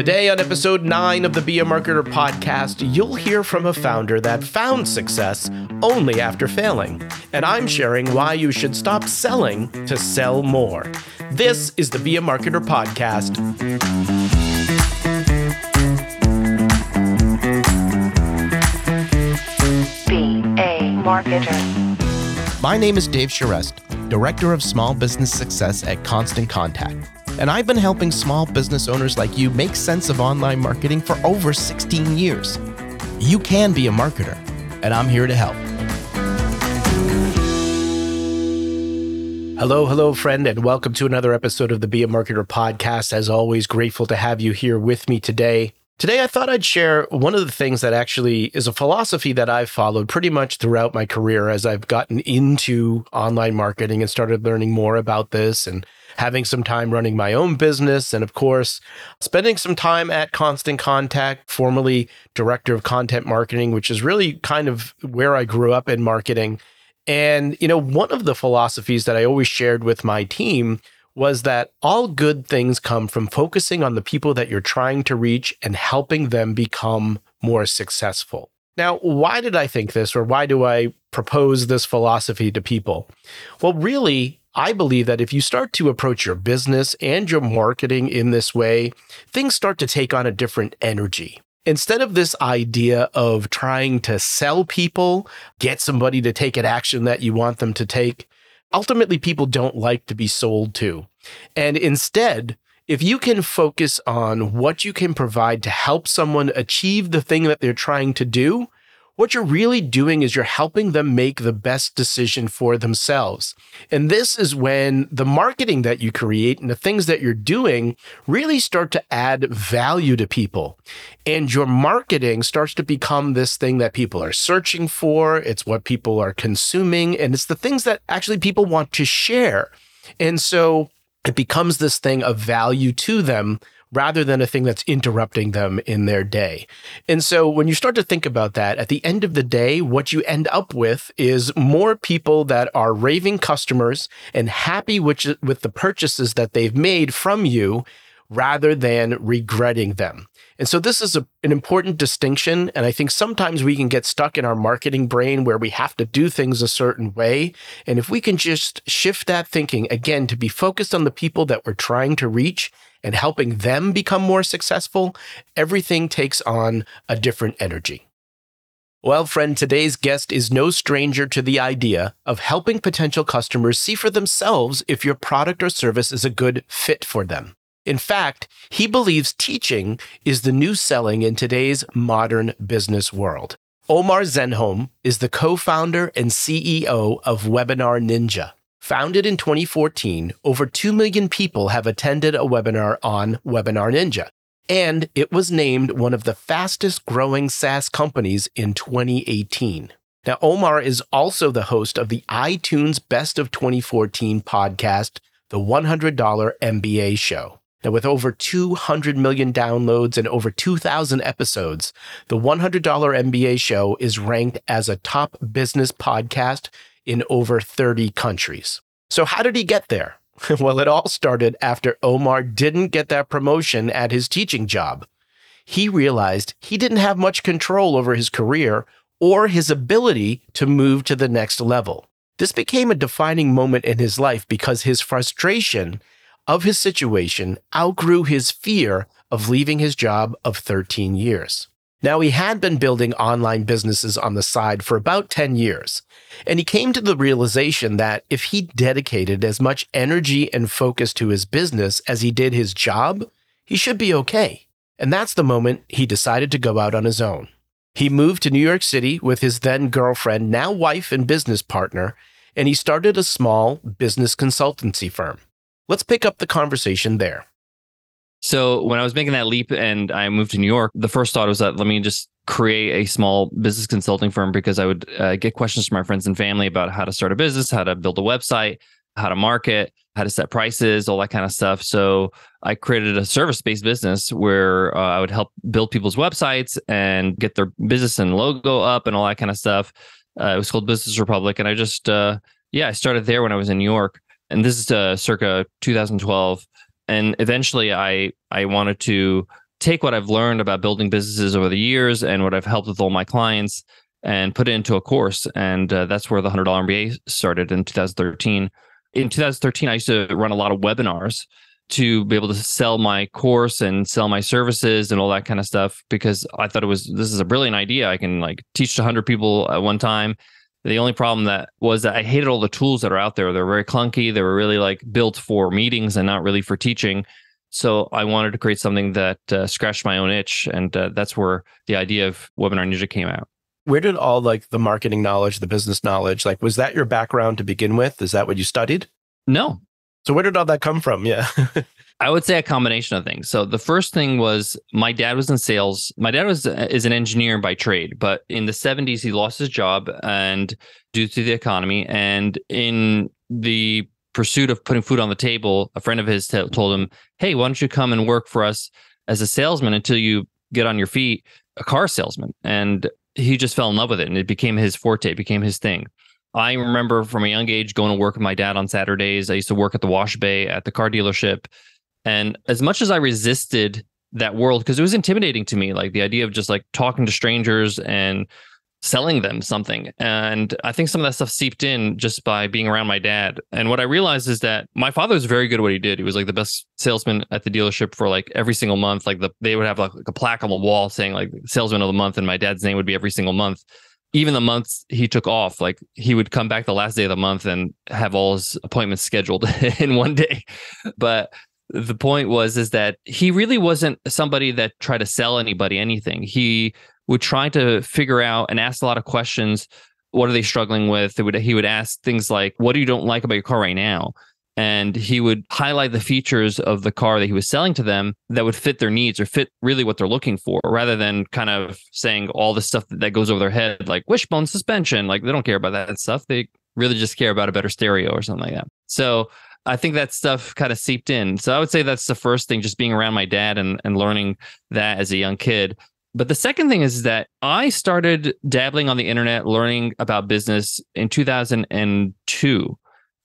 Today, on episode 9 of the Be a Marketer podcast, you'll hear from a founder that found success only after failing. And I'm sharing why you should stop selling to sell more. This is the Be a Marketer podcast. Be a marketer. My name is Dave Charest, Director of Small Business Success at Constant Contact and I've been helping small business owners like you make sense of online marketing for over 16 years. You can be a marketer, and I'm here to help. Hello, hello, friend, and welcome to another episode of the Be a Marketer podcast. As always, grateful to have you here with me today. Today, I thought I'd share one of the things that actually is a philosophy that I've followed pretty much throughout my career as I've gotten into online marketing and started learning more about this and having some time running my own business, and of course, spending some time at Constant Contact, formerly director of content marketing, which is really kind of where I grew up in marketing. And, you know, one of the philosophies that I always shared with my team was that all good things come from focusing on the people that you're trying to reach and helping them become more successful. Now, why did I think this, or why do I propose this philosophy to people? Well, really, I believe that if you start to approach your business and your marketing in this way, things start to take on a different energy. Instead of this idea of trying to sell people, get somebody to take an action that you want them to take, ultimately people don't like to be sold to. And instead, if you can focus on what you can provide to help someone achieve the thing that they're trying to do, what you're really doing is you're helping them make the best decision for themselves. And this is when the marketing that you create and the things that you're doing really start to add value to people. And your marketing starts to become this thing that people are searching for. It's what people are consuming. And it's the things that actually people want to share. And so it becomes this thing of value to them rather than a thing that's interrupting them in their day. And so when you start to think about that, at the end of the day, what you end up with is more people that are raving customers and happy with, with the purchases that they've made from you rather than regretting them. And so this is a, an important distinction. And I think sometimes we can get stuck in our marketing brain where we have to do things a certain way. And if we can just shift that thinking again to be focused on the people that we're trying to reach and helping them become more successful, everything takes on a different energy. Well, friend, today's guest is no stranger to the idea of helping potential customers see for themselves if your product or service is a good fit for them. In fact, he believes teaching is the new selling in today's modern business world. Omar Zenhom is the co founder and CEO of Webinar Ninja. Founded in 2014, over 2 million people have attended a webinar on Webinar Ninja, and it was named one of the fastest growing SaaS companies in 2018. Now, Omar is also the host of the iTunes Best of 2014 podcast, The $100 MBA Show. Now, with over 200 million downloads and over 2,000 episodes, the $100 MBA Show is ranked as a top business podcast in over 30 countries. So, how did he get there? well, it all started after Omar didn't get that promotion at his teaching job. He realized he didn't have much control over his career or his ability to move to the next level. This became a defining moment in his life because his frustration of his situation outgrew his fear of leaving his job of 13 years. Now, he had been building online businesses on the side for about 10 years, and he came to the realization that if he dedicated as much energy and focus to his business as he did his job, he should be okay. And that's the moment he decided to go out on his own. He moved to New York City with his then girlfriend, now wife and business partner, and he started a small business consultancy firm. Let's pick up the conversation there. So when I was making that leap and I moved to New York, the first thought was that let me just create a small business consulting firm because I would uh, get questions from my friends and family about how to start a business, how to build a website, how to market, how to set prices, all that kind of stuff. So I created a service-based business where uh, I would help build people's websites and get their business and logo up and all that kind of stuff. Uh, it was called Business Republic, and I just uh, yeah, I started there when I was in New York, and this is uh, circa 2012 and eventually I I wanted to take what I've learned about building businesses over the years and what I've helped with all my clients and put it into a course. And uh, that's where the $100 MBA started in 2013. In 2013, I used to run a lot of webinars to be able to sell my course and sell my services and all that kind of stuff because I thought it was this is a brilliant idea. I can like teach 100 people at one time. The only problem that was that I hated all the tools that are out there. They're very clunky. They were really like built for meetings and not really for teaching. So I wanted to create something that uh, scratched my own itch, and uh, that's where the idea of Webinar Ninja came out. Where did all like the marketing knowledge, the business knowledge, like was that your background to begin with? Is that what you studied? No. So where did all that come from? Yeah. I would say a combination of things. So the first thing was my dad was in sales. My dad was uh, is an engineer by trade, but in the 70s he lost his job and due to the economy and in the pursuit of putting food on the table, a friend of his t- told him, "Hey, why don't you come and work for us as a salesman until you get on your feet, a car salesman?" And he just fell in love with it and it became his forte, it became his thing. I remember from a young age going to work with my dad on Saturdays. I used to work at the wash bay at the car dealership. And as much as I resisted that world, because it was intimidating to me, like the idea of just like talking to strangers and selling them something. And I think some of that stuff seeped in just by being around my dad. And what I realized is that my father was very good at what he did. He was like the best salesman at the dealership for like every single month. Like the they would have like a plaque on the wall saying like salesman of the month, and my dad's name would be every single month even the months he took off, like he would come back the last day of the month and have all his appointments scheduled in one day. But the point was is that he really wasn't somebody that tried to sell anybody anything. He would try to figure out and ask a lot of questions. What are they struggling with? Would, he would ask things like, "What do you don't like about your car right now?" and he would highlight the features of the car that he was selling to them that would fit their needs or fit really what they're looking for rather than kind of saying all the stuff that goes over their head like wishbone suspension like they don't care about that stuff they really just care about a better stereo or something like that so i think that stuff kind of seeped in. So i would say that's the first thing just being around my dad and, and learning that as a young kid. But the second thing is that I started dabbling on the internet, learning about business in 2002.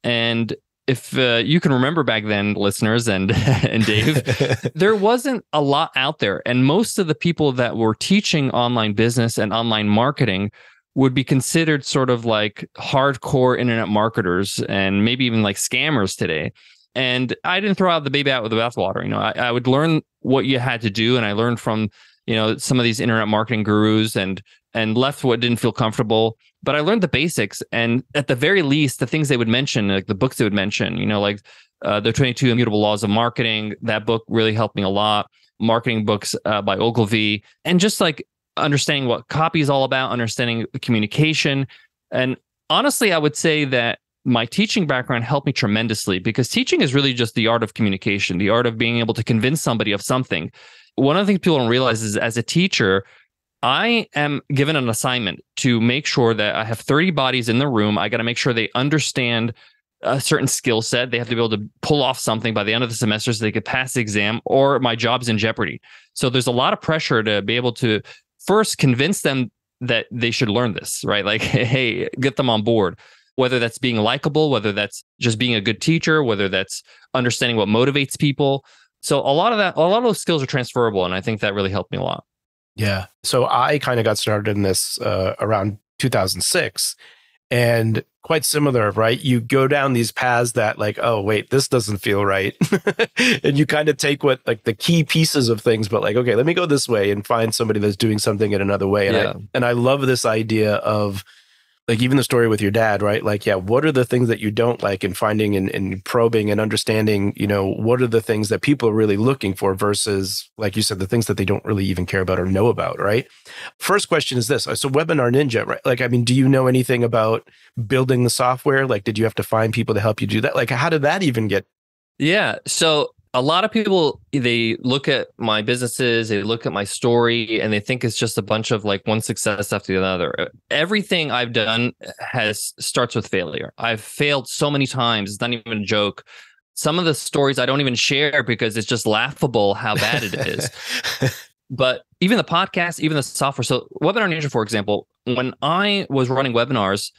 And if uh, you can remember back then, listeners and and Dave, there wasn't a lot out there, and most of the people that were teaching online business and online marketing would be considered sort of like hardcore internet marketers and maybe even like scammers today. And I didn't throw out the baby out with the bathwater. You know, I, I would learn what you had to do, and I learned from you know some of these internet marketing gurus and and left what didn't feel comfortable but i learned the basics and at the very least the things they would mention like the books they would mention you know like uh, the 22 immutable laws of marketing that book really helped me a lot marketing books uh, by ogilvy and just like understanding what copy is all about understanding communication and honestly i would say that my teaching background helped me tremendously because teaching is really just the art of communication the art of being able to convince somebody of something one of the things people don't realize is as a teacher, I am given an assignment to make sure that I have 30 bodies in the room. I got to make sure they understand a certain skill set. They have to be able to pull off something by the end of the semester so they could pass the exam, or my job's in jeopardy. So there's a lot of pressure to be able to first convince them that they should learn this, right? Like, hey, get them on board. Whether that's being likable, whether that's just being a good teacher, whether that's understanding what motivates people. So a lot of that, a lot of those skills are transferable, and I think that really helped me a lot. Yeah. So I kind of got started in this uh, around 2006, and quite similar, right? You go down these paths that, like, oh wait, this doesn't feel right, and you kind of take what like the key pieces of things, but like, okay, let me go this way and find somebody that's doing something in another way. And Yeah. I and I love this idea of like even the story with your dad, right? Like, yeah, what are the things that you don't like and finding and, and probing and understanding, you know, what are the things that people are really looking for versus, like you said, the things that they don't really even care about or know about, right? First question is this. Uh, so Webinar Ninja, right? Like, I mean, do you know anything about building the software? Like, did you have to find people to help you do that? Like, how did that even get? Yeah. So a lot of people they look at my businesses, they look at my story, and they think it's just a bunch of like one success after the other. Everything I've done has starts with failure. I've failed so many times. It's not even a joke. Some of the stories I don't even share because it's just laughable how bad it is. but even the podcast, even the software. So Webinar Ninja, for example, when I was running webinars,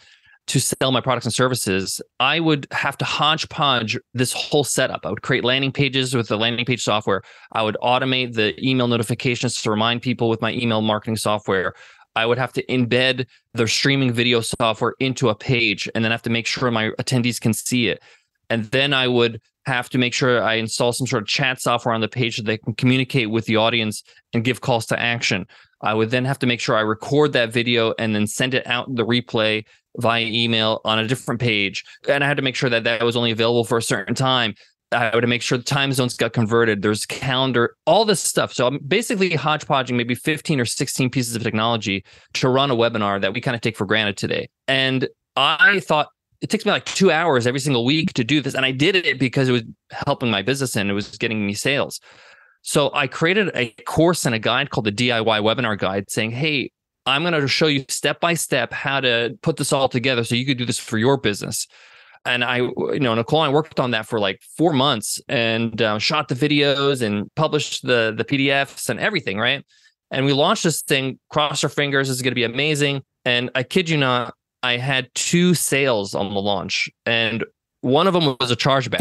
to sell my products and services, I would have to hodgepodge this whole setup. I would create landing pages with the landing page software. I would automate the email notifications to remind people with my email marketing software. I would have to embed the streaming video software into a page and then have to make sure my attendees can see it. And then I would have to make sure I install some sort of chat software on the page so they can communicate with the audience and give calls to action. I would then have to make sure I record that video and then send it out the replay via email on a different page. And I had to make sure that that was only available for a certain time. I would make sure the time zones got converted. There's calendar, all this stuff. So I'm basically hodgepodging maybe 15 or 16 pieces of technology to run a webinar that we kind of take for granted today. And I thought it takes me like two hours every single week to do this. And I did it because it was helping my business and it was getting me sales. So I created a course and a guide called the DIY webinar guide saying, Hey, I'm going to show you step by step how to put this all together so you could do this for your business. And I, you know, Nicole I worked on that for like four months and uh, shot the videos and published the the PDFs and everything, right? And we launched this thing. Cross our fingers, is going to be amazing. And I kid you not, I had two sales on the launch, and one of them was a chargeback.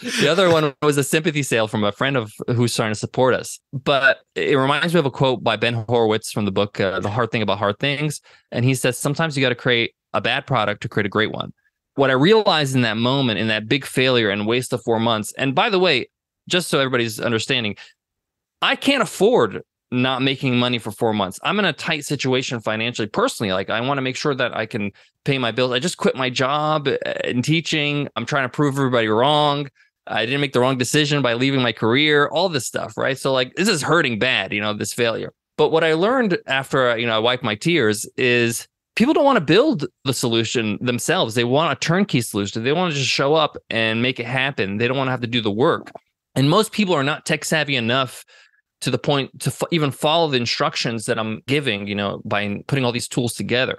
the other one was a sympathy sale from a friend of who's trying to support us. But it reminds me of a quote by Ben Horowitz from the book uh, "The Hard Thing About Hard Things," and he says sometimes you got to create a bad product to create a great one. What I realized in that moment, in that big failure and waste of four months, and by the way, just so everybody's understanding, I can't afford not making money for four months. I'm in a tight situation financially, personally. Like, I want to make sure that I can pay my bills. I just quit my job uh, in teaching. I'm trying to prove everybody wrong. I didn't make the wrong decision by leaving my career, all this stuff, right? So, like, this is hurting bad, you know, this failure. But what I learned after, you know, I wiped my tears is people don't want to build the solution themselves. They want a turnkey solution. They want to just show up and make it happen. They don't want to have to do the work. And most people are not tech savvy enough to the point to f- even follow the instructions that I'm giving, you know, by putting all these tools together.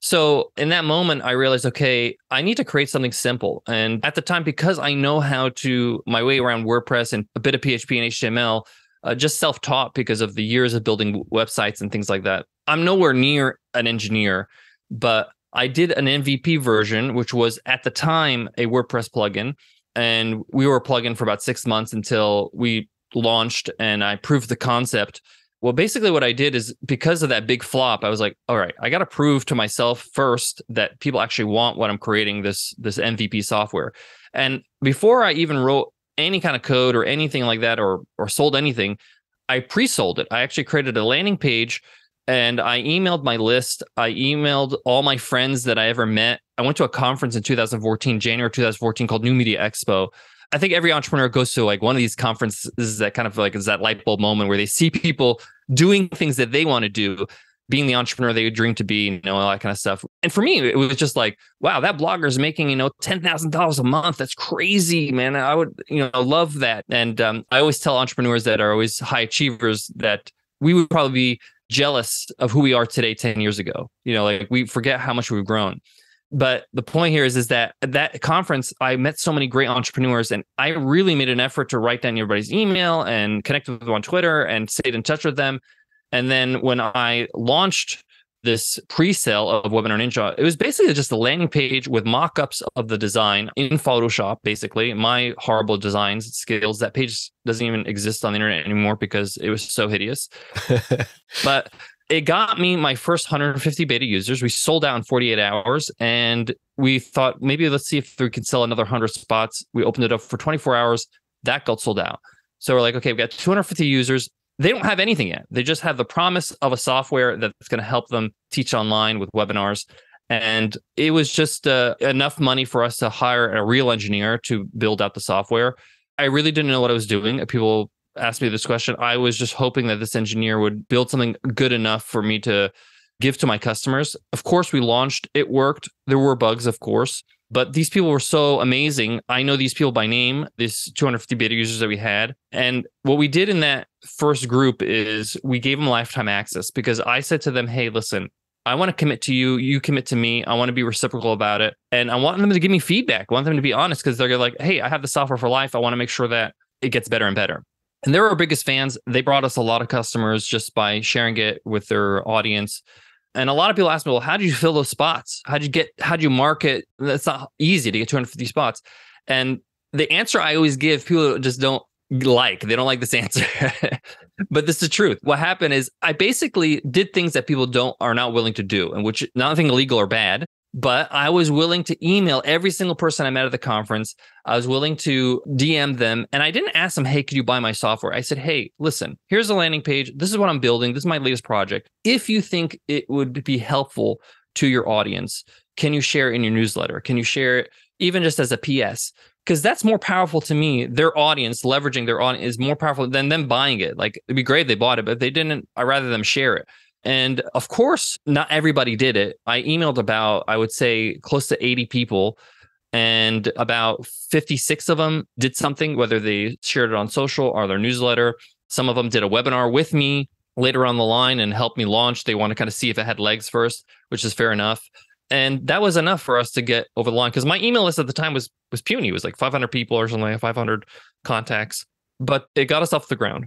So in that moment, I realized, okay, I need to create something simple. And at the time, because I know how to my way around WordPress and a bit of PHP and HTML, uh, just self taught because of the years of building websites and things like that. I'm nowhere near an engineer, but I did an MVP version, which was at the time a WordPress plugin. And we were a plugin for about six months until we launched and I proved the concept. Well, basically, what I did is because of that big flop, I was like, all right, I got to prove to myself first that people actually want what I'm creating this this MVP software. And before I even wrote any kind of code or anything like that, or or sold anything, I pre-sold it. I actually created a landing page and I emailed my list. I emailed all my friends that I ever met. I went to a conference in 2014, January 2014, called New Media Expo. I think every entrepreneur goes to like one of these conferences that kind of like is that light bulb moment where they see people doing things that they want to do, being the entrepreneur they dream to be, you know, all that kind of stuff. And for me, it was just like, wow, that blogger is making, you know, ten thousand dollars a month. That's crazy, man. I would, you know, love that. And um, I always tell entrepreneurs that are always high achievers that we would probably be jealous of who we are today 10 years ago. You know, like we forget how much we've grown. But the point here is, is that at that conference, I met so many great entrepreneurs, and I really made an effort to write down everybody's email and connect with them on Twitter and stayed in touch with them. And then when I launched this pre-sale of Webinar Ninja, it was basically just a landing page with mock-ups of the design in Photoshop, basically. My horrible designs skills. That page doesn't even exist on the internet anymore because it was so hideous. but it got me my first 150 beta users. We sold out in 48 hours and we thought maybe let's see if we can sell another 100 spots. We opened it up for 24 hours. That got sold out. So we're like, okay, we've got 250 users. They don't have anything yet. They just have the promise of a software that's going to help them teach online with webinars. And it was just uh, enough money for us to hire a real engineer to build out the software. I really didn't know what I was doing. People asked me this question, I was just hoping that this engineer would build something good enough for me to give to my customers. Of course, we launched, it worked. There were bugs, of course, but these people were so amazing. I know these people by name, these 250 beta users that we had. And what we did in that first group is we gave them lifetime access because I said to them, hey, listen, I want to commit to you. You commit to me. I want to be reciprocal about it. And I want them to give me feedback. I want them to be honest because they're like, hey, I have the software for life. I want to make sure that it gets better and better and they're our biggest fans. They brought us a lot of customers just by sharing it with their audience. And a lot of people ask me, well, how did you fill those spots? How'd you get, how'd you market? That's not easy to get 250 spots. And the answer I always give people just don't like, they don't like this answer. but this is the truth. What happened is I basically did things that people don't, are not willing to do and which nothing illegal or bad, but I was willing to email every single person I met at the conference. I was willing to DM them. And I didn't ask them, hey, could you buy my software? I said, hey, listen, here's a landing page. This is what I'm building. This is my latest project. If you think it would be helpful to your audience, can you share it in your newsletter? Can you share it even just as a PS? Because that's more powerful to me. Their audience, leveraging their audience, is more powerful than them buying it. Like it'd be great they bought it, but if they didn't, I'd rather them share it. And of course, not everybody did it. I emailed about, I would say, close to 80 people, and about 56 of them did something, whether they shared it on social or their newsletter. Some of them did a webinar with me later on the line and helped me launch. They want to kind of see if it had legs first, which is fair enough. And that was enough for us to get over the line because my email list at the time was was puny. It was like 500 people or something, like 500 contacts, but it got us off the ground.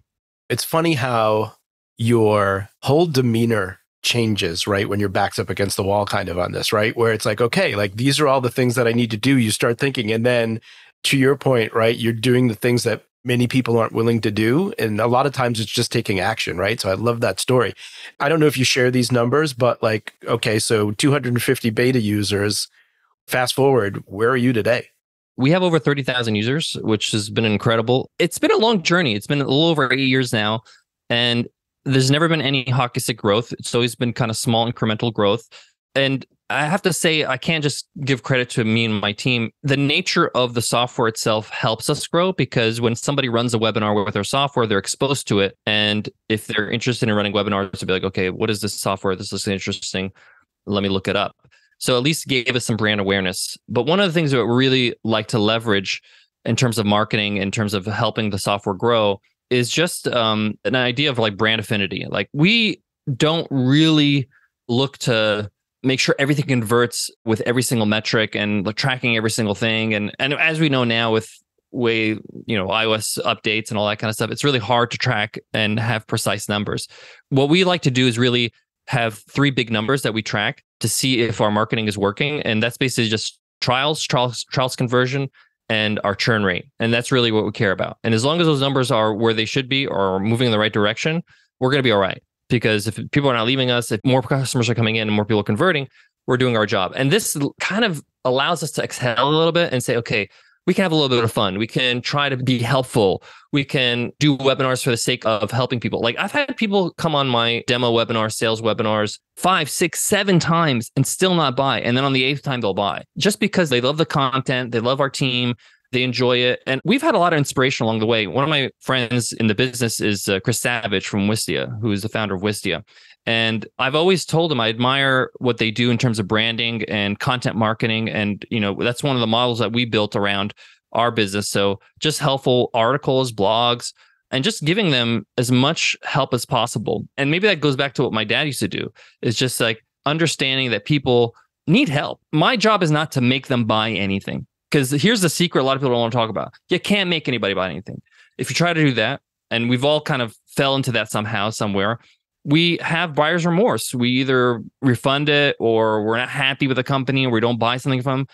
It's funny how your whole demeanor changes, right? When your back's up against the wall, kind of on this, right? Where it's like, okay, like these are all the things that I need to do. You start thinking, and then to your point, right? You're doing the things that many people aren't willing to do. And a lot of times it's just taking action, right? So I love that story. I don't know if you share these numbers, but like, okay, so 250 beta users, fast forward, where are you today? We have over 30,000 users, which has been incredible. It's been a long journey. It's been a little over eight years now. And there's never been any hockey stick growth. It's always been kind of small incremental growth. And I have to say, I can't just give credit to me and my team. The nature of the software itself helps us grow because when somebody runs a webinar with our software, they're exposed to it. And if they're interested in running webinars, to be like, okay, what is this software? This is interesting. Let me look it up. So at least gave us some brand awareness. But one of the things that we really like to leverage in terms of marketing, in terms of helping the software grow, is just um, an idea of like brand affinity. Like we don't really look to make sure everything converts with every single metric and like, tracking every single thing. And and as we know now with way you know iOS updates and all that kind of stuff, it's really hard to track and have precise numbers. What we like to do is really have three big numbers that we track to see if our marketing is working, and that's basically just trials, trials, trials conversion, and our churn rate. And that's really what we care about. And as long as those numbers are where they should be or moving in the right direction, we're going to be all right. Because if people are not leaving us, if more customers are coming in and more people are converting, we're doing our job. And this kind of allows us to exhale a little bit and say, okay, we can have a little bit of fun. We can try to be helpful. We can do webinars for the sake of helping people. Like I've had people come on my demo webinar, sales webinars five, six, seven times and still not buy. And then on the eighth time, they'll buy just because they love the content, they love our team, they enjoy it. And we've had a lot of inspiration along the way. One of my friends in the business is uh, Chris Savage from Wistia, who is the founder of Wistia. And I've always told them I admire what they do in terms of branding and content marketing. And, you know, that's one of the models that we built around our business. So just helpful articles, blogs, and just giving them as much help as possible. And maybe that goes back to what my dad used to do is just like understanding that people need help. My job is not to make them buy anything. Because here's the secret a lot of people don't want to talk about. You can't make anybody buy anything. If you try to do that, and we've all kind of fell into that somehow, somewhere, we have buyer's remorse. We either refund it or we're not happy with the company or we don't buy something from them.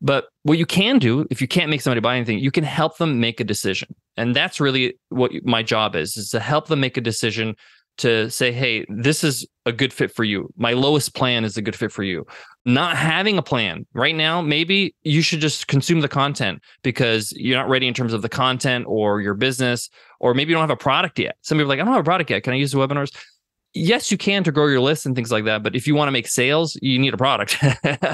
But what you can do, if you can't make somebody buy anything, you can help them make a decision. And that's really what my job is, is to help them make a decision to say, hey, this is a good fit for you. My lowest plan is a good fit for you. Not having a plan right now, maybe you should just consume the content because you're not ready in terms of the content or your business, or maybe you don't have a product yet. Some people are like, I don't have a product yet. Can I use the webinars? Yes, you can to grow your list and things like that. But if you want to make sales, you need a product.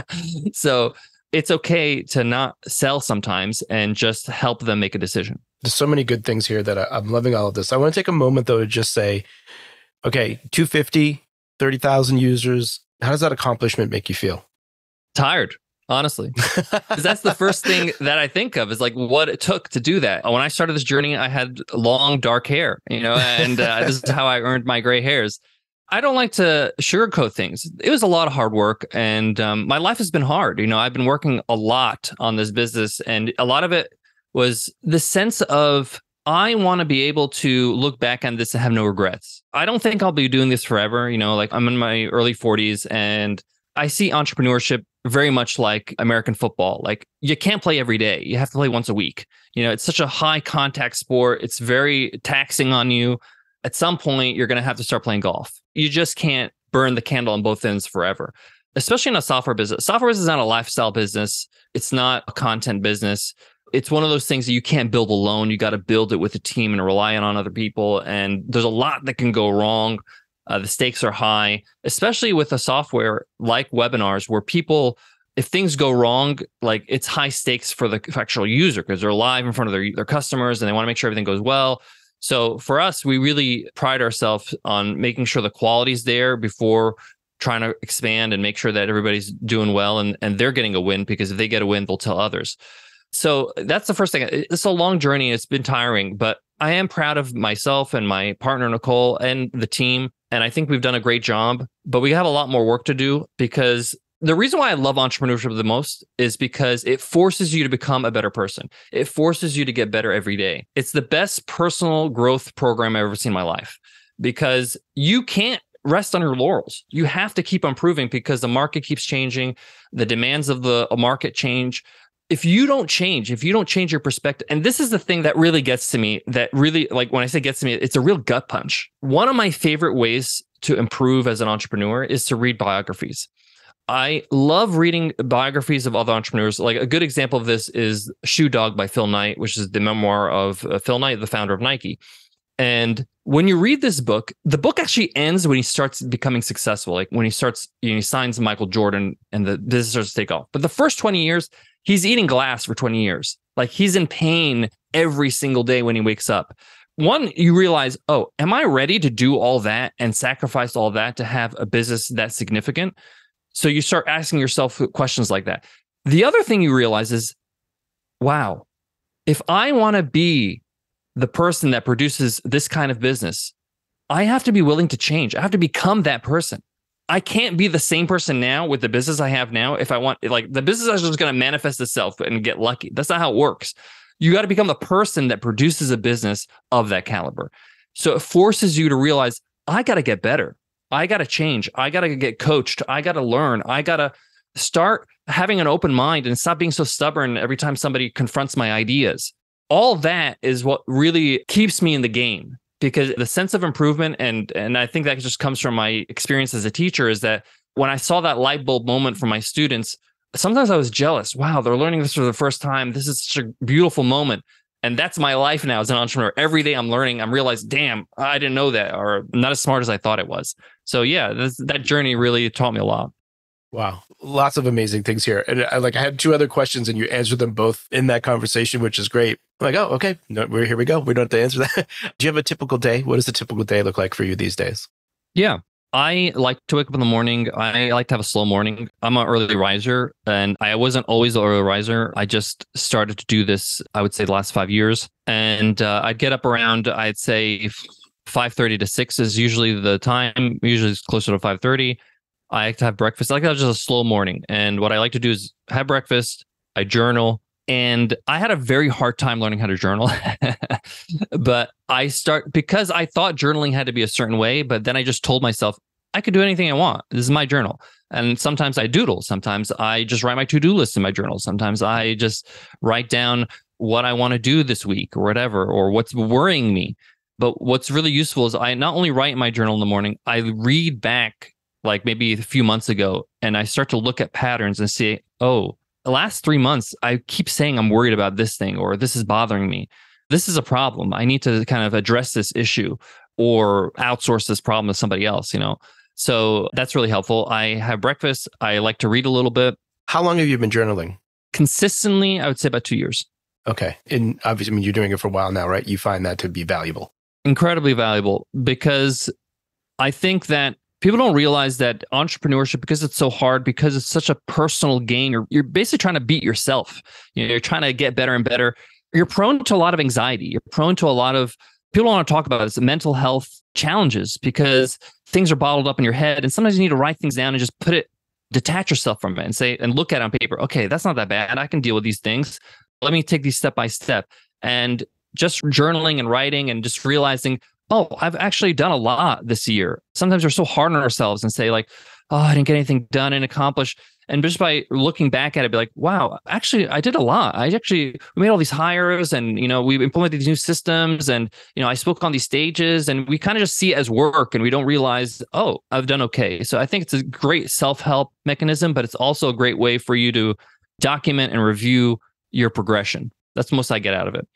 so it's okay to not sell sometimes and just help them make a decision. There's so many good things here that I, am loving all of this. I want to take a moment though to just say, okay, 250, 30,000 users. How does that accomplishment make you feel? Tired honestly because that's the first thing that i think of is like what it took to do that when i started this journey i had long dark hair you know and uh, this is how i earned my gray hairs i don't like to sugarcoat things it was a lot of hard work and um, my life has been hard you know i've been working a lot on this business and a lot of it was the sense of I want to be able to look back on this and have no regrets. I don't think I'll be doing this forever. You know, like I'm in my early 40s and I see entrepreneurship very much like American football. Like you can't play every day. You have to play once a week. You know, it's such a high contact sport. It's very taxing on you. At some point, you're going to have to start playing golf. You just can't burn the candle on both ends forever, especially in a software business. Software business is not a lifestyle business. It's not a content business it's one of those things that you can't build alone. You got to build it with a team and rely on other people. And there's a lot that can go wrong. Uh, the stakes are high, especially with a software like webinars, where people, if things go wrong, like it's high stakes for the actual user because they're live in front of their, their customers and they want to make sure everything goes well. So for us, we really pride ourselves on making sure the quality's there before trying to expand and make sure that everybody's doing well and, and they're getting a win because if they get a win, they'll tell others. So that's the first thing. It's a long journey. It's been tiring, but I am proud of myself and my partner, Nicole, and the team. And I think we've done a great job, but we have a lot more work to do because the reason why I love entrepreneurship the most is because it forces you to become a better person. It forces you to get better every day. It's the best personal growth program I've ever seen in my life because you can't rest on your laurels. You have to keep improving because the market keeps changing, the demands of the market change if you don't change, if you don't change your perspective, and this is the thing that really gets to me, that really, like when I say gets to me, it's a real gut punch. One of my favorite ways to improve as an entrepreneur is to read biographies. I love reading biographies of other entrepreneurs. Like a good example of this is Shoe Dog by Phil Knight, which is the memoir of uh, Phil Knight, the founder of Nike. And when you read this book, the book actually ends when he starts becoming successful. Like when he starts, you know, he signs Michael Jordan and the business starts to take off. But the first 20 years, he's eating glass for 20 years. Like he's in pain every single day when he wakes up. One, you realize, oh, am I ready to do all that and sacrifice all that to have a business that's significant? So you start asking yourself questions like that. The other thing you realize is, wow, if I want to be the person that produces this kind of business, I have to be willing to change. I have to become that person. I can't be the same person now with the business I have now. If I want, like, the business is just going to manifest itself and get lucky. That's not how it works. You got to become the person that produces a business of that caliber. So it forces you to realize, I got to get better. I got to change. I got to get coached. I got to learn. I got to start having an open mind and stop being so stubborn every time somebody confronts my ideas. All that is what really keeps me in the game because the sense of improvement and and I think that just comes from my experience as a teacher is that when I saw that light bulb moment from my students, sometimes I was jealous. Wow, they're learning this for the first time. This is such a beautiful moment. And that's my life now as an entrepreneur. Every day I'm learning, I'm realizing, damn, I didn't know that or not as smart as I thought it was. So yeah, this, that journey really taught me a lot. Wow, lots of amazing things here. And I like I had two other questions, and you answered them both in that conversation, which is great. Like, oh, okay, no, we're here. We go. We don't have to answer that. Do you have a typical day? What does a typical day look like for you these days? Yeah, I like to wake up in the morning. I like to have a slow morning. I'm an early riser, and I wasn't always an early riser. I just started to do this. I would say the last five years, and uh, I'd get up around. I'd say. 5:30 to 6 is usually the time usually it's closer to 5:30 I like to have breakfast. I like to have just a slow morning. And what I like to do is have breakfast, I journal, and I had a very hard time learning how to journal. but I start because I thought journaling had to be a certain way, but then I just told myself I could do anything I want. This is my journal. And sometimes I doodle. Sometimes I just write my to do list in my journal. Sometimes I just write down what I want to do this week or whatever, or what's worrying me. But what's really useful is I not only write my journal in the morning, I read back like maybe a few months ago and I start to look at patterns and see, oh, the last three months, I keep saying I'm worried about this thing or this is bothering me. This is a problem. I need to kind of address this issue or outsource this problem to somebody else, you know? So that's really helpful. I have breakfast. I like to read a little bit. How long have you been journaling? Consistently, I would say about two years. Okay. And obviously, I mean, you're doing it for a while now, right? You find that to be valuable. Incredibly valuable because I think that people don't realize that entrepreneurship because it's so hard because it's such a personal gain you're, you're basically trying to beat yourself. You know you're trying to get better and better. You're prone to a lot of anxiety. You're prone to a lot of people don't want to talk about this mental health challenges because things are bottled up in your head and sometimes you need to write things down and just put it detach yourself from it and say and look at on paper okay that's not that bad. I can deal with these things. Let me take these step by step. And just journaling and writing and just realizing, oh, I've actually done a lot this year. Sometimes we're so hard on ourselves and say, like, oh, I didn't get anything done and accomplished. And just by looking back at it, be like, wow, actually, I did a lot. I actually we made all these hires, and you know, we implemented these new systems, and you know, I spoke on these stages, and we kind of just see it as work, and we don't realize, oh, I've done okay. So I think it's a great self help mechanism, but it's also a great way for you to document and review your progression. That's most I get out of it.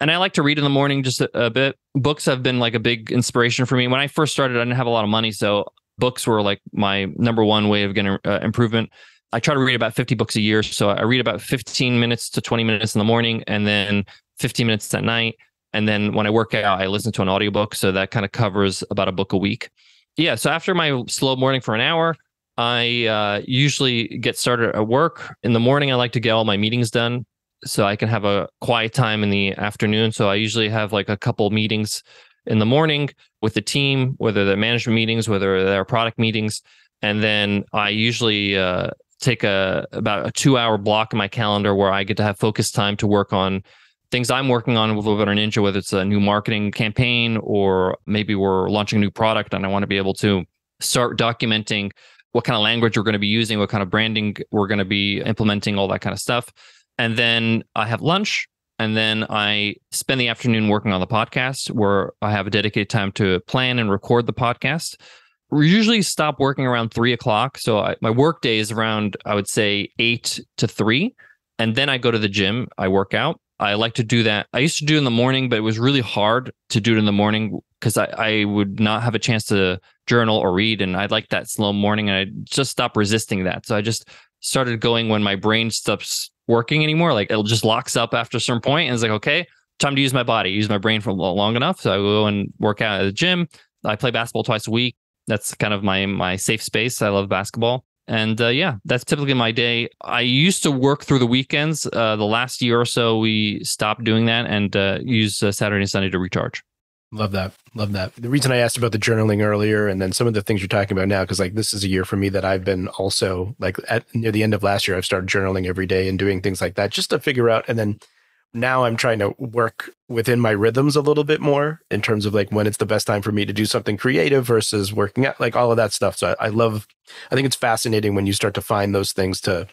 And I like to read in the morning just a, a bit. Books have been like a big inspiration for me. When I first started, I didn't have a lot of money, so books were like my number one way of getting uh, improvement. I try to read about 50 books a year. So I read about 15 minutes to 20 minutes in the morning and then 15 minutes at night. And then when I work out, I listen to an audiobook. So that kind of covers about a book a week. Yeah. So after my slow morning for an hour, I uh, usually get started at work. In the morning, I like to get all my meetings done so I can have a quiet time in the afternoon. So I usually have like a couple meetings in the morning with the team, whether they're management meetings, whether they're product meetings. And then I usually uh, take a about a two hour block in my calendar where I get to have focus time to work on things I'm working on with Webinar Ninja, whether it's a new marketing campaign or maybe we're launching a new product and I want to be able to start documenting what kind of language we're going to be using, what kind of branding we're going to be implementing, all that kind of stuff. And then I have lunch and then I spend the afternoon working on the podcast where I have a dedicated time to plan and record the podcast. We usually stop working around three o'clock. So I, my work day is around, I would say, eight to three. And then I go to the gym, I work out. I like to do that. I used to do in the morning, but it was really hard to do it in the morning because I, I would not have a chance to journal or read. And I like that slow morning. And I just stopped resisting that. So I just started going when my brain stops working anymore. Like it just locks up after a certain point and it's like, okay, time to use my body, use my brain for long enough. So I go and work out at the gym. I play basketball twice a week. That's kind of my my safe space. I love basketball. And uh, yeah, that's typically my day. I used to work through the weekends. Uh, the last year or so, we stopped doing that and uh, use uh, Saturday and Sunday to recharge. Love that. Love that. The reason I asked about the journaling earlier and then some of the things you're talking about now, because like this is a year for me that I've been also like at near the end of last year, I've started journaling every day and doing things like that just to figure out. And then now I'm trying to work within my rhythms a little bit more in terms of like when it's the best time for me to do something creative versus working out, like all of that stuff. So I, I love, I think it's fascinating when you start to find those things to,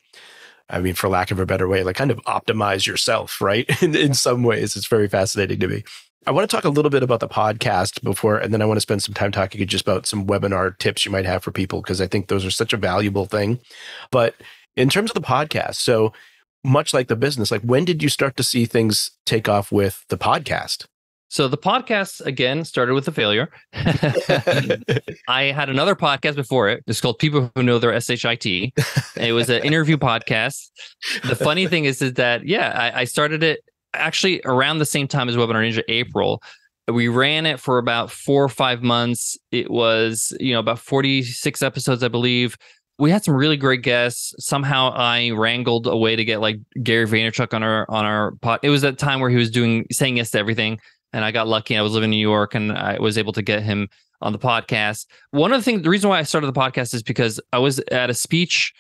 I mean, for lack of a better way, like kind of optimize yourself, right? in, in some ways, it's very fascinating to me. I want to talk a little bit about the podcast before, and then I want to spend some time talking just about some webinar tips you might have for people because I think those are such a valuable thing. But in terms of the podcast, so much like the business, like when did you start to see things take off with the podcast? So the podcast again started with a failure. I had another podcast before it. It's called People Who Know Their SHIT. It was an interview podcast. The funny thing is, is that yeah, I, I started it actually around the same time as Webinar Ninja, April. We ran it for about four or five months. It was, you know, about 46 episodes, I believe. We had some really great guests. Somehow I wrangled a way to get like Gary Vaynerchuk on our on our pod. It was that time where he was doing saying yes to everything. And I got lucky. I was living in New York and I was able to get him on the podcast. One of the things, the reason why I started the podcast is because I was at a speech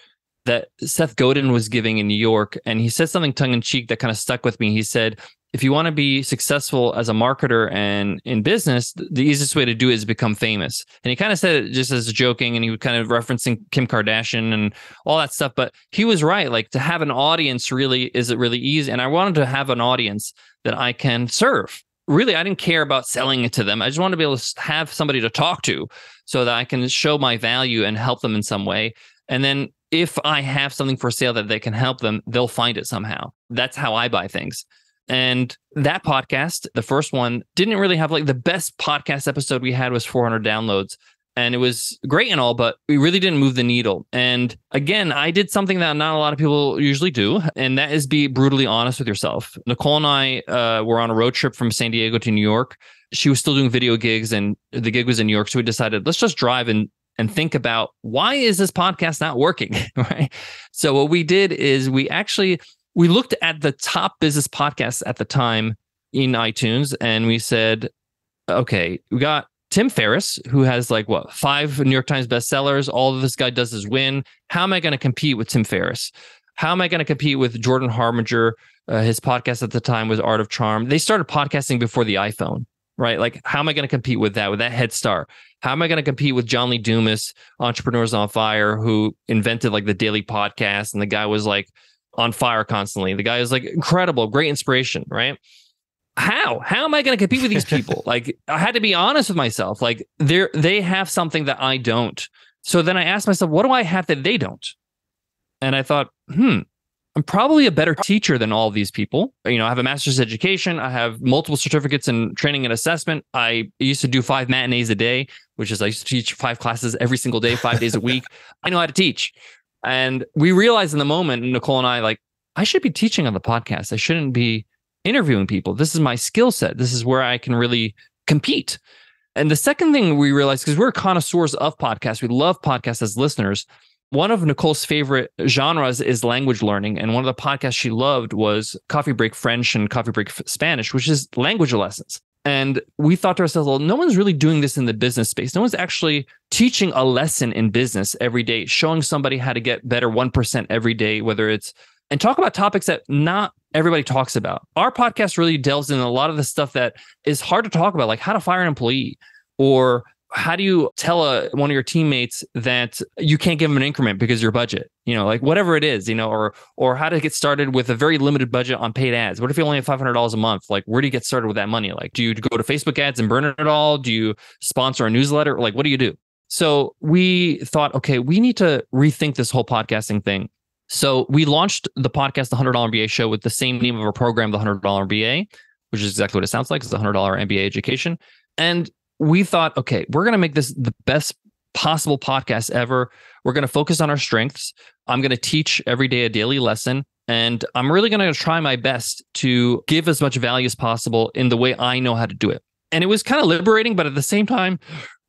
that Seth Godin was giving in New York, and he said something tongue in cheek that kind of stuck with me. He said, "If you want to be successful as a marketer and in business, the easiest way to do it is become famous." And he kind of said it just as joking, and he was kind of referencing Kim Kardashian and all that stuff. But he was right. Like to have an audience really is it really easy, and I wanted to have an audience that I can serve. Really, I didn't care about selling it to them. I just wanted to be able to have somebody to talk to so that I can show my value and help them in some way. And then if I have something for sale that they can help them, they'll find it somehow. That's how I buy things. And that podcast, the first one, didn't really have like the best podcast episode we had was 400 downloads. And it was great and all, but we really didn't move the needle. And again, I did something that not a lot of people usually do, and that is be brutally honest with yourself. Nicole and I uh, were on a road trip from San Diego to New York. She was still doing video gigs, and the gig was in New York. So we decided, let's just drive and and think about why is this podcast not working right so what we did is we actually we looked at the top business podcasts at the time in itunes and we said okay we got tim ferriss who has like what five new york times bestsellers all this guy does is win how am i going to compete with tim ferriss how am I going to compete with Jordan Harbinger? Uh, his podcast at the time was Art of Charm. They started podcasting before the iPhone, right? Like, how am I going to compete with that, with that head start? How am I going to compete with John Lee Dumas, Entrepreneurs on Fire, who invented like the daily podcast? And the guy was like on fire constantly. The guy is like incredible, great inspiration, right? How? How am I going to compete with these people? like, I had to be honest with myself. Like, they're they have something that I don't. So then I asked myself, what do I have that they don't? And I thought, hmm, I'm probably a better teacher than all these people. You know, I have a master's education. I have multiple certificates in training and assessment. I used to do five matinees a day, which is I used to teach five classes every single day, five days a week. I know how to teach. And we realized in the moment, Nicole and I, like, I should be teaching on the podcast. I shouldn't be interviewing people. This is my skill set. This is where I can really compete. And the second thing we realized, because we're connoisseurs of podcasts, we love podcasts as listeners one of Nicole's favorite genres is language learning. And one of the podcasts she loved was Coffee Break French and Coffee Break Spanish, which is language lessons. And we thought to ourselves, well, no one's really doing this in the business space. No one's actually teaching a lesson in business every day, showing somebody how to get better 1% every day, whether it's and talk about topics that not everybody talks about. Our podcast really delves in a lot of the stuff that is hard to talk about, like how to fire an employee or how do you tell a, one of your teammates that you can't give them an increment because your budget you know like whatever it is you know or or how to get started with a very limited budget on paid ads? What if you only have $500 a month? Like where do you get started with that money? Like do you go to facebook ads and burn it all? Do you sponsor a newsletter? Like what do you do? So we thought okay we need to rethink this whole podcasting thing. So we launched the podcast the $100 mba show with the same name of our program the $100 mba which is exactly what it sounds like it's the $100 mba education. And we thought, okay, we're going to make this the best possible podcast ever. We're going to focus on our strengths. I'm going to teach every day a daily lesson. And I'm really going to try my best to give as much value as possible in the way I know how to do it. And it was kind of liberating, but at the same time,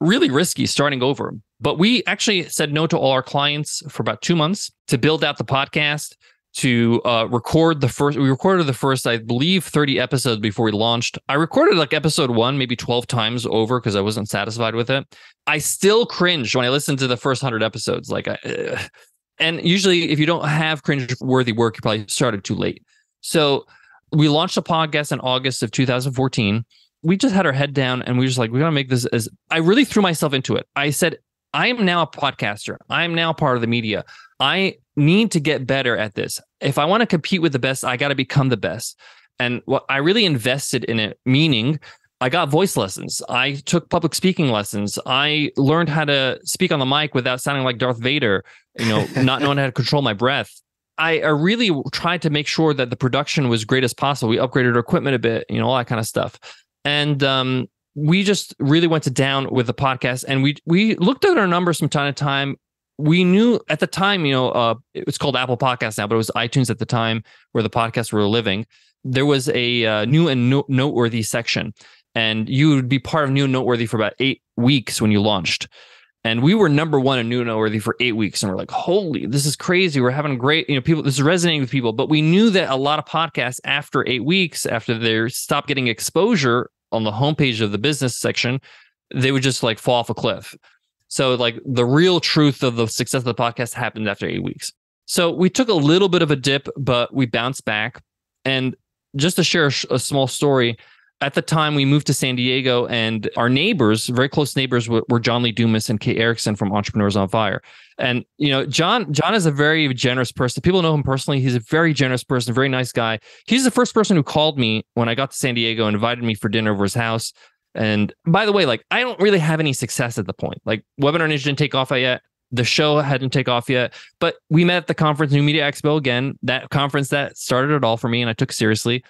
really risky starting over. But we actually said no to all our clients for about two months to build out the podcast, to uh, record the first. We recorded the first, I believe, 30 episodes before we launched. I recorded like episode one, maybe 12 times over because I wasn't satisfied with it. I still cringe when I listen to the first 100 episodes. Like, I, and usually, if you don't have cringe worthy work, you probably started too late. So we launched a podcast in August of 2014. We just had our head down and we were just like, we're going to make this as I really threw myself into it. I said, I am now a podcaster. I am now part of the media. I need to get better at this. If I want to compete with the best, I got to become the best. And what I really invested in it, meaning I got voice lessons. I took public speaking lessons. I learned how to speak on the mic without sounding like Darth Vader, you know, not knowing how to control my breath. I, I really tried to make sure that the production was great as possible. We upgraded our equipment a bit, you know, all that kind of stuff. And um, we just really went to down with the podcast and we we looked at our numbers from time to time we knew at the time, you know, uh, it was called Apple Podcast now, but it was iTunes at the time where the podcasts were living. There was a uh, new and no- noteworthy section, and you would be part of new and noteworthy for about eight weeks when you launched. And we were number one in new and noteworthy for eight weeks, and we're like, "Holy, this is crazy! We're having great, you know, people. This is resonating with people." But we knew that a lot of podcasts, after eight weeks, after they stop getting exposure on the homepage of the business section, they would just like fall off a cliff. So like the real truth of the success of the podcast happened after eight weeks. So we took a little bit of a dip, but we bounced back. And just to share a, a small story, at the time we moved to San Diego, and our neighbors, very close neighbors, were, were John Lee Dumas and Kate Erickson from Entrepreneurs on Fire. And you know, John John is a very generous person. People know him personally. He's a very generous person, very nice guy. He's the first person who called me when I got to San Diego and invited me for dinner over his house. And by the way, like I don't really have any success at the point. Like Webinar Ninja didn't take off yet. The show hadn't take off yet. But we met at the conference, New Media Expo again, that conference that started it all for me and I took seriously.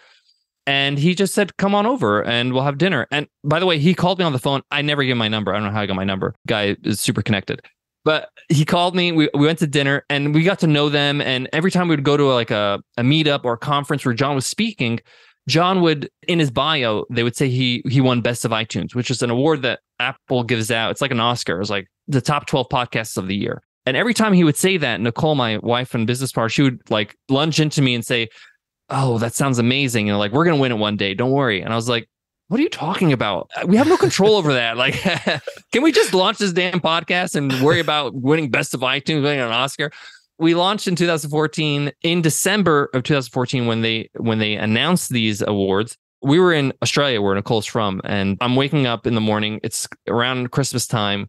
And he just said, come on over and we'll have dinner. And by the way, he called me on the phone. I never gave my number. I don't know how I got my number. Guy is super connected. But he called me. We, we went to dinner and we got to know them. And every time we would go to like a, a meetup or a conference where John was speaking, John would in his bio they would say he he won best of iTunes, which is an award that Apple gives out. It's like an Oscar. It's like the top 12 podcasts of the year. And every time he would say that, Nicole, my wife and business partner, she would like lunge into me and say, "Oh, that sounds amazing!" And like, "We're gonna win it one day. Don't worry." And I was like, "What are you talking about? We have no control over that. Like, can we just launch this damn podcast and worry about winning best of iTunes, winning an Oscar?" We launched in 2014 in December of 2014 when they when they announced these awards. We were in Australia where Nicole's from and I'm waking up in the morning. It's around Christmas time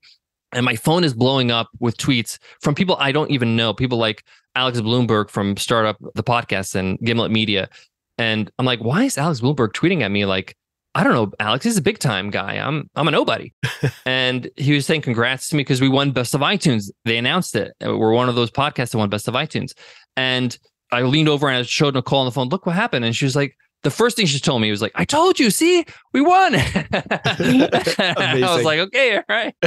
and my phone is blowing up with tweets from people I don't even know. People like Alex Blumberg from Startup the podcast and Gimlet Media. And I'm like, why is Alex Blumberg tweeting at me like I don't know, Alex. He's a big time guy. I'm I'm a nobody. and he was saying congrats to me because we won Best of iTunes. They announced it. We're one of those podcasts that won Best of iTunes. And I leaned over and I showed Nicole on the phone, look what happened. And she was like, the first thing she told me was like, I told you, see, we won. I was like, okay, all right.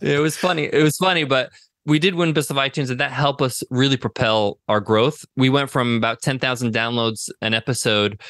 it was funny. It was funny, but we did win Best of iTunes, and that helped us really propel our growth. We went from about 10,000 downloads an episode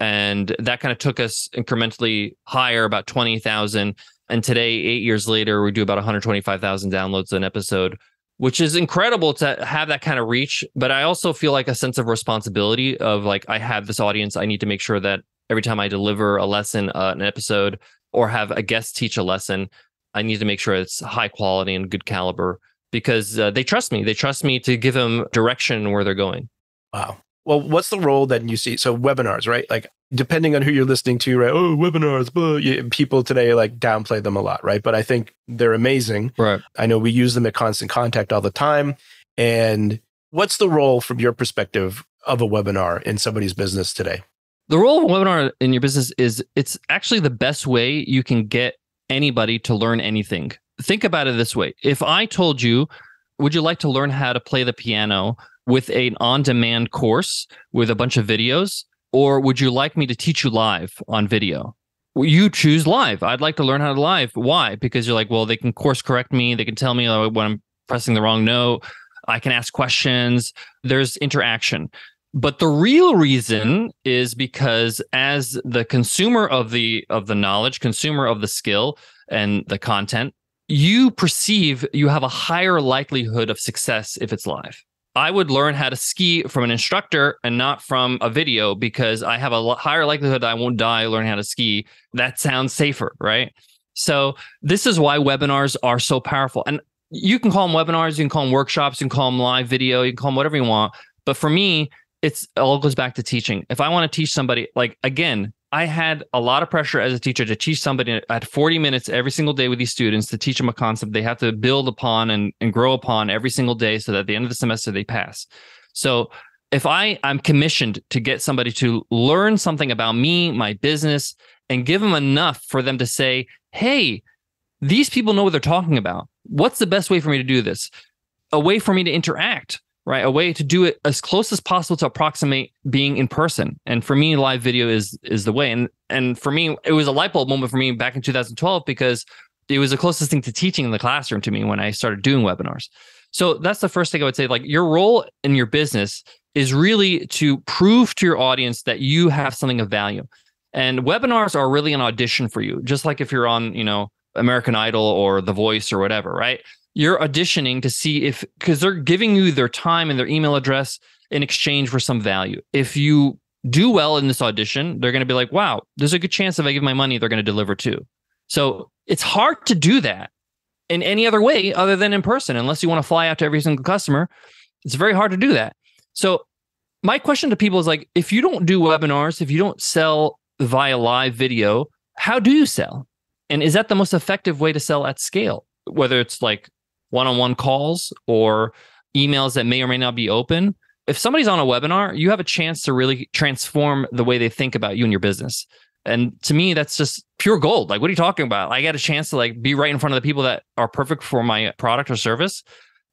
and that kind of took us incrementally higher, about 20,000. And today, eight years later, we do about 125,000 downloads an episode, which is incredible to have that kind of reach. But I also feel like a sense of responsibility of like, I have this audience. I need to make sure that every time I deliver a lesson, uh, an episode, or have a guest teach a lesson, I need to make sure it's high quality and good caliber because uh, they trust me. They trust me to give them direction where they're going. Wow. Well, what's the role that you see? So webinars, right? Like depending on who you're listening to, right? Oh, webinars, but people today like downplay them a lot, right? But I think they're amazing. Right. I know we use them at Constant Contact all the time. And what's the role from your perspective of a webinar in somebody's business today? The role of a webinar in your business is it's actually the best way you can get anybody to learn anything. Think about it this way. If I told you, would you like to learn how to play the piano? With an on demand course with a bunch of videos? Or would you like me to teach you live on video? You choose live. I'd like to learn how to live. Why? Because you're like, well, they can course correct me. They can tell me uh, when I'm pressing the wrong note. I can ask questions. There's interaction. But the real reason is because as the consumer of the of the knowledge, consumer of the skill and the content, you perceive you have a higher likelihood of success if it's live. I would learn how to ski from an instructor and not from a video because I have a higher likelihood that I won't die learning how to ski. That sounds safer, right? So this is why webinars are so powerful. And you can call them webinars, you can call them workshops, you can call them live video, you can call them whatever you want. But for me, it's it all goes back to teaching. If I want to teach somebody, like again, I had a lot of pressure as a teacher to teach somebody at 40 minutes every single day with these students to teach them a concept they have to build upon and, and grow upon every single day so that at the end of the semester they pass. So if I I'm commissioned to get somebody to learn something about me, my business, and give them enough for them to say, "Hey, these people know what they're talking about. What's the best way for me to do this? A way for me to interact right? A way to do it as close as possible to approximate being in person. And for me, live video is is the way. And and for me, it was a light bulb moment for me back in 2012 because it was the closest thing to teaching in the classroom to me when I started doing webinars. So that's the first thing I would say. Like your role in your business is really to prove to your audience that you have something of value. And webinars are really an audition for you, just like if you're on, you know, American Idol or The Voice or whatever, right? You're auditioning to see if because they're giving you their time and their email address in exchange for some value. If you do well in this audition, they're going to be like, wow, there's a good chance if I give my money, they're going to deliver too. So it's hard to do that in any other way other than in person, unless you want to fly out to every single customer. It's very hard to do that. So my question to people is like, if you don't do webinars, if you don't sell via live video, how do you sell? And is that the most effective way to sell at scale? Whether it's like one-on-one calls or emails that may or may not be open if somebody's on a webinar you have a chance to really transform the way they think about you and your business. And to me that's just pure gold. Like what are you talking about? I got a chance to like be right in front of the people that are perfect for my product or service.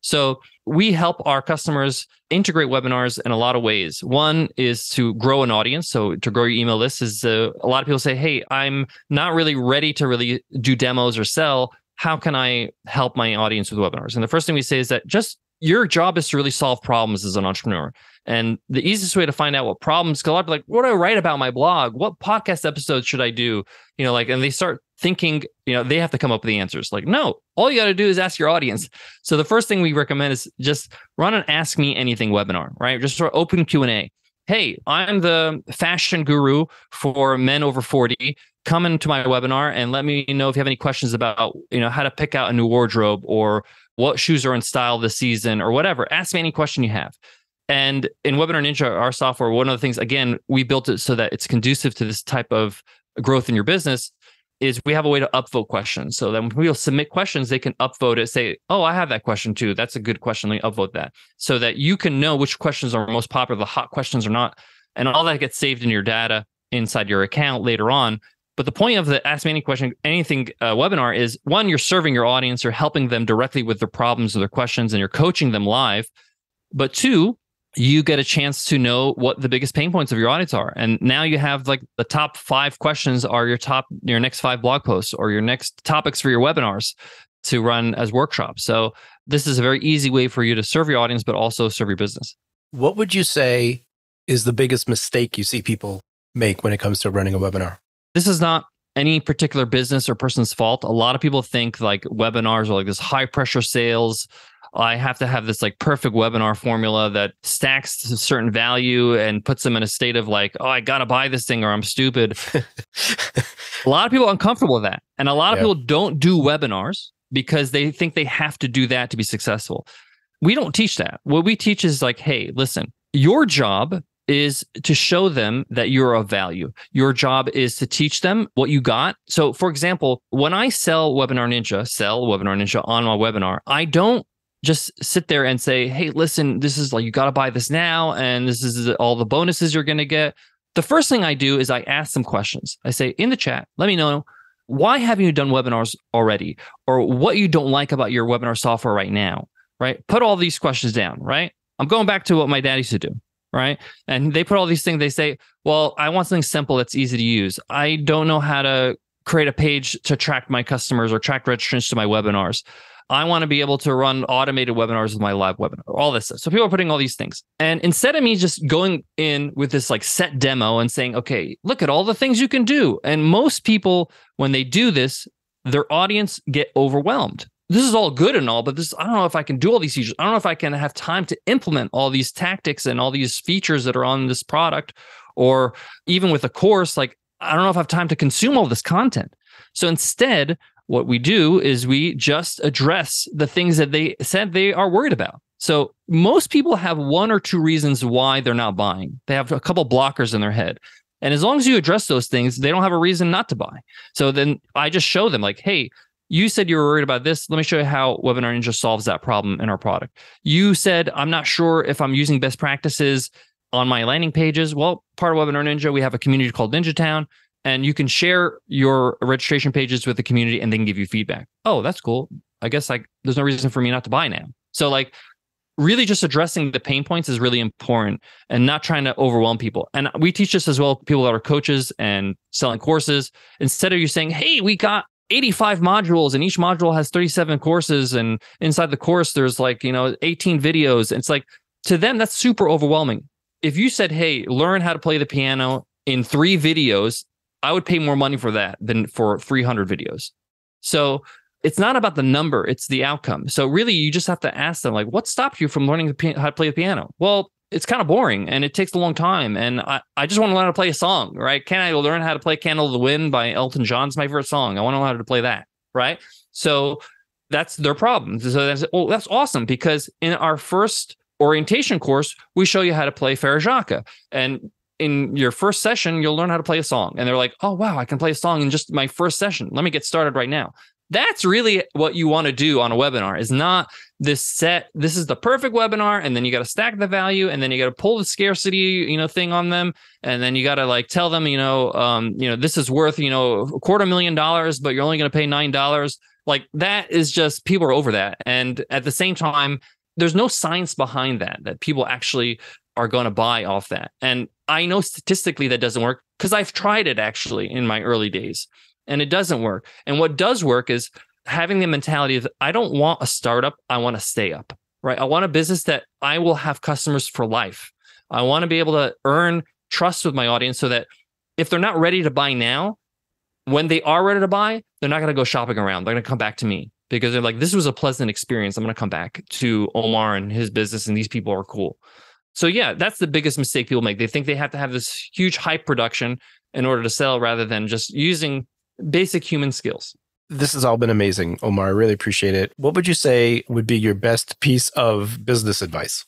So we help our customers integrate webinars in a lot of ways. One is to grow an audience. So to grow your email list is uh, a lot of people say, "Hey, I'm not really ready to really do demos or sell how can I help my audience with webinars? And the first thing we say is that just your job is to really solve problems as an entrepreneur. And the easiest way to find out what problems, because a lot of like, what do I write about my blog? What podcast episodes should I do? You know, like, and they start thinking, you know, they have to come up with the answers. Like, no, all you got to do is ask your audience. So the first thing we recommend is just run an Ask Me Anything webinar, right? Just sort of open Q and A. Hey, I'm the fashion guru for men over 40 come into my webinar and let me know if you have any questions about, you know, how to pick out a new wardrobe or what shoes are in style this season or whatever. Ask me any question you have. And in Webinar Ninja, our software, one of the things, again, we built it so that it's conducive to this type of growth in your business is we have a way to upvote questions. So then when people submit questions, they can upvote it, say, oh, I have that question too. That's a good question. Let me upvote that. So that you can know which questions are most popular, the hot questions or not. And all that gets saved in your data inside your account later on. But the point of the Ask Me Any Question, anything uh, webinar is one, you're serving your audience, you're helping them directly with their problems or their questions, and you're coaching them live. But two, you get a chance to know what the biggest pain points of your audience are. And now you have like the top five questions are your top, your next five blog posts or your next topics for your webinars to run as workshops. So this is a very easy way for you to serve your audience, but also serve your business. What would you say is the biggest mistake you see people make when it comes to running a webinar? This is not any particular business or person's fault. A lot of people think like webinars are like this high pressure sales. I have to have this like perfect webinar formula that stacks a certain value and puts them in a state of like, oh, I got to buy this thing or I'm stupid. a lot of people are uncomfortable with that. And a lot of yeah. people don't do webinars because they think they have to do that to be successful. We don't teach that. What we teach is like, hey, listen, your job is to show them that you're of value. Your job is to teach them what you got. So, for example, when I sell Webinar Ninja, sell Webinar Ninja on my webinar, I don't just sit there and say, hey, listen, this is like, you got to buy this now. And this is all the bonuses you're going to get. The first thing I do is I ask some questions. I say, in the chat, let me know why haven't you done webinars already or what you don't like about your webinar software right now, right? Put all these questions down, right? I'm going back to what my dad used to do right? And they put all these things. They say, well, I want something simple that's easy to use. I don't know how to create a page to track my customers or track registrants to my webinars. I want to be able to run automated webinars with my live webinar, all this stuff. So people are putting all these things. And instead of me just going in with this like set demo and saying, okay, look at all the things you can do. And most people, when they do this, their audience get overwhelmed this is all good and all, but this I don't know if I can do all these features. I don't know if I can have time to implement all these tactics and all these features that are on this product, or even with a course, like I don't know if I have time to consume all this content. So instead, what we do is we just address the things that they said they are worried about. So most people have one or two reasons why they're not buying. They have a couple blockers in their head. And as long as you address those things, they don't have a reason not to buy. So then I just show them like, hey, you said you were worried about this. Let me show you how Webinar Ninja solves that problem in our product. You said, I'm not sure if I'm using best practices on my landing pages. Well, part of Webinar Ninja, we have a community called Ninja Town, and you can share your registration pages with the community and they can give you feedback. Oh, that's cool. I guess like there's no reason for me not to buy now. So like really just addressing the pain points is really important and not trying to overwhelm people. And we teach this as well, people that are coaches and selling courses. Instead of you saying, Hey, we got 85 modules and each module has 37 courses and inside the course there's like you know 18 videos. It's like to them that's super overwhelming. If you said hey learn how to play the piano in three videos i would pay more money for that than for 300 videos. So it's not about the number it's the outcome. So really you just have to ask them like what stopped you from learning how to play the piano? Well it's kind of boring and it takes a long time. And I, I just want to learn how to play a song, right? Can I learn how to play Candle of the Wind by Elton John's my favorite song? I want to know how to play that, right? So that's their problem. So that's oh, that's awesome because in our first orientation course, we show you how to play Frère Jacques. And in your first session, you'll learn how to play a song. And they're like, oh wow, I can play a song in just my first session. Let me get started right now that's really what you want to do on a webinar is not this set this is the perfect webinar and then you got to stack the value and then you got to pull the scarcity you know thing on them and then you got to like tell them you know um you know this is worth you know a quarter million dollars but you're only going to pay nine dollars. Like that is just people are over that and at the same time there's no science behind that that people actually are going to buy off that and i know statistically that doesn't work because i've tried it actually in my early days and it doesn't work. And what does work is having the mentality of I don't want a startup, I want to stay up, right? I want a business that I will have customers for life. I want to be able to earn trust with my audience so that if they're not ready to buy now, when they are ready to buy, they're not going to go shopping around. They're going to come back to me because they're like, this was a pleasant experience. I'm going to come back to Omar and his business, and these people are cool. So, yeah, that's the biggest mistake people make. They think they have to have this huge hype production in order to sell rather than just using basic human skills. This has all been amazing, Omar. I really appreciate it. What would you say would be your best piece of business advice?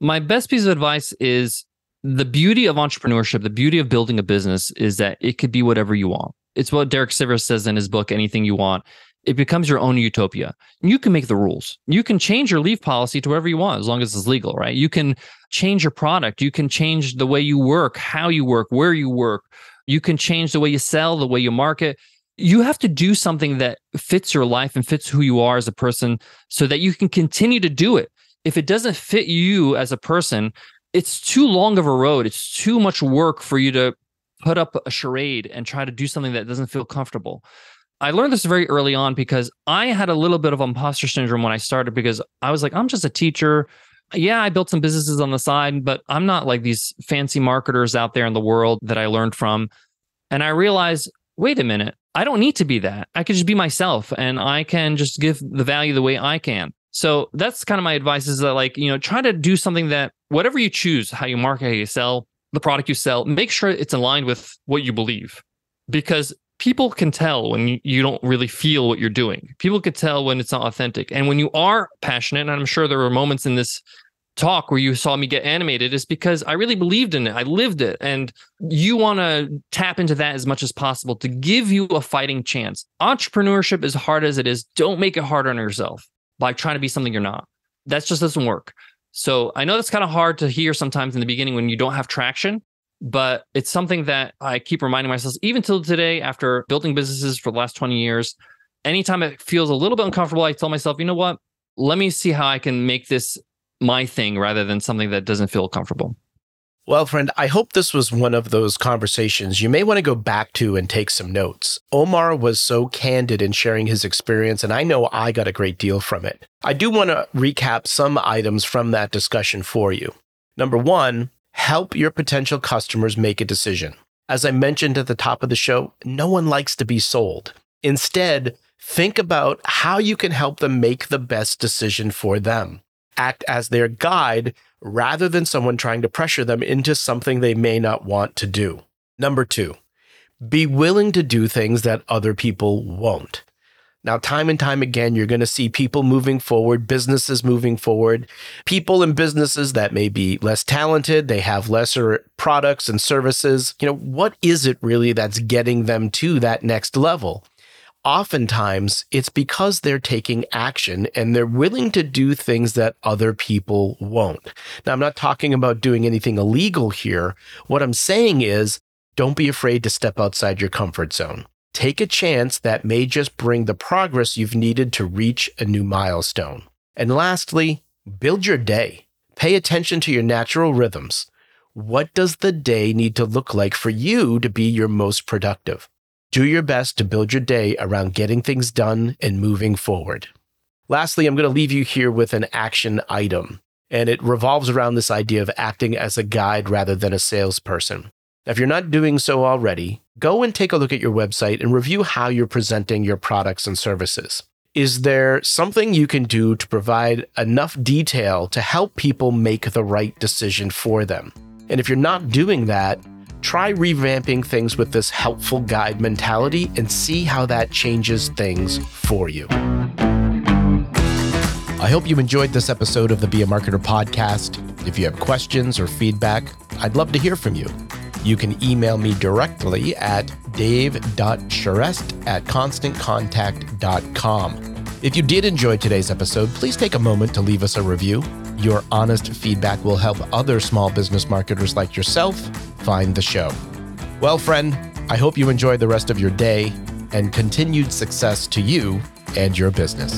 My best piece of advice is the beauty of entrepreneurship, the beauty of building a business is that it could be whatever you want. It's what Derek Sivers says in his book, Anything You Want. It becomes your own utopia. You can make the rules. You can change your leave policy to whatever you want as long as it's legal, right? You can change your product. You can change the way you work, how you work, where you work. You can change the way you sell, the way you market. You have to do something that fits your life and fits who you are as a person so that you can continue to do it. If it doesn't fit you as a person, it's too long of a road. It's too much work for you to put up a charade and try to do something that doesn't feel comfortable. I learned this very early on because I had a little bit of imposter syndrome when I started because I was like, I'm just a teacher. Yeah, I built some businesses on the side, but I'm not like these fancy marketers out there in the world that I learned from. And I realized, wait a minute, I don't need to be that. I could just be myself and I can just give the value the way I can. So that's kind of my advice is that like, you know, try to do something that whatever you choose, how you market, how you sell, the product you sell, make sure it's aligned with what you believe. Because people can tell when you, don't really feel what you're doing. People can tell when it's not authentic. And when you are passionate, and I'm sure there were moments in this talk where you saw me get animated is because I really believed in it. I lived it. And you want to tap into that as much as possible to give you a fighting chance. Entrepreneurship, as hard as it is, don't make it harder on yourself by trying to be something you're not. That just doesn't work. So I know that's kind of hard to hear sometimes in the beginning when you don't have traction, but it's something that I keep reminding myself, even till today, after building businesses for the last 20 years. Anytime it feels a little bit uncomfortable, I tell myself, you know what? Let me see how I can make this my thing rather than something that doesn't feel comfortable. Well, friend, I hope this was one of those conversations you may want to go back to and take some notes. Omar was so candid in sharing his experience, and I know I got a great deal from it. I do want to recap some items from that discussion for you. Number one, help your potential customers make a decision. As I mentioned at the top of the show, no one likes to be sold. Instead, think about how you can help them make the best decision for them. Act as their guide rather than someone trying to pressure them into something they may not want to do. Number two, be willing to do things that other people won't. Now, time and time again, you're going to see people moving forward, businesses moving forward, people in businesses that may be less talented, they have lesser products and services. You know, what is it really that's getting them to that next level? oftentimes it's because they're taking action and they're willing to do things that other people won't. Now, I'm not talking about doing anything illegal here. What I'm saying is don't be afraid to step outside your comfort zone. Take a chance that may just bring the progress you've needed to reach a new milestone. And lastly, build your day. Pay attention to your natural rhythms. What does the day need to look like for you to be your most productive? Do your best to build your day around getting things done and moving forward. Lastly, I'm going to leave you here with an action item, and it revolves around this idea of acting as a guide rather than a salesperson. If you're not doing so already, go and take a look at your website and review how you're presenting your products and services. Is there something you can do to provide enough detail to help people make the right decision for them? And if you're not doing that, try revamping things with this helpful guide mentality and see how that changes things for you. I hope you enjoyed this episode of the Be a Marketer podcast. If you have questions or feedback, I'd love to hear from you. You can email me directly at dave.charest at constantcontact.com. If you did enjoy today's episode, please take a moment to leave us a review. Your honest feedback will help other small business marketers like yourself find the show. Well, friend, I hope you enjoy the rest of your day and continued success to you and your business.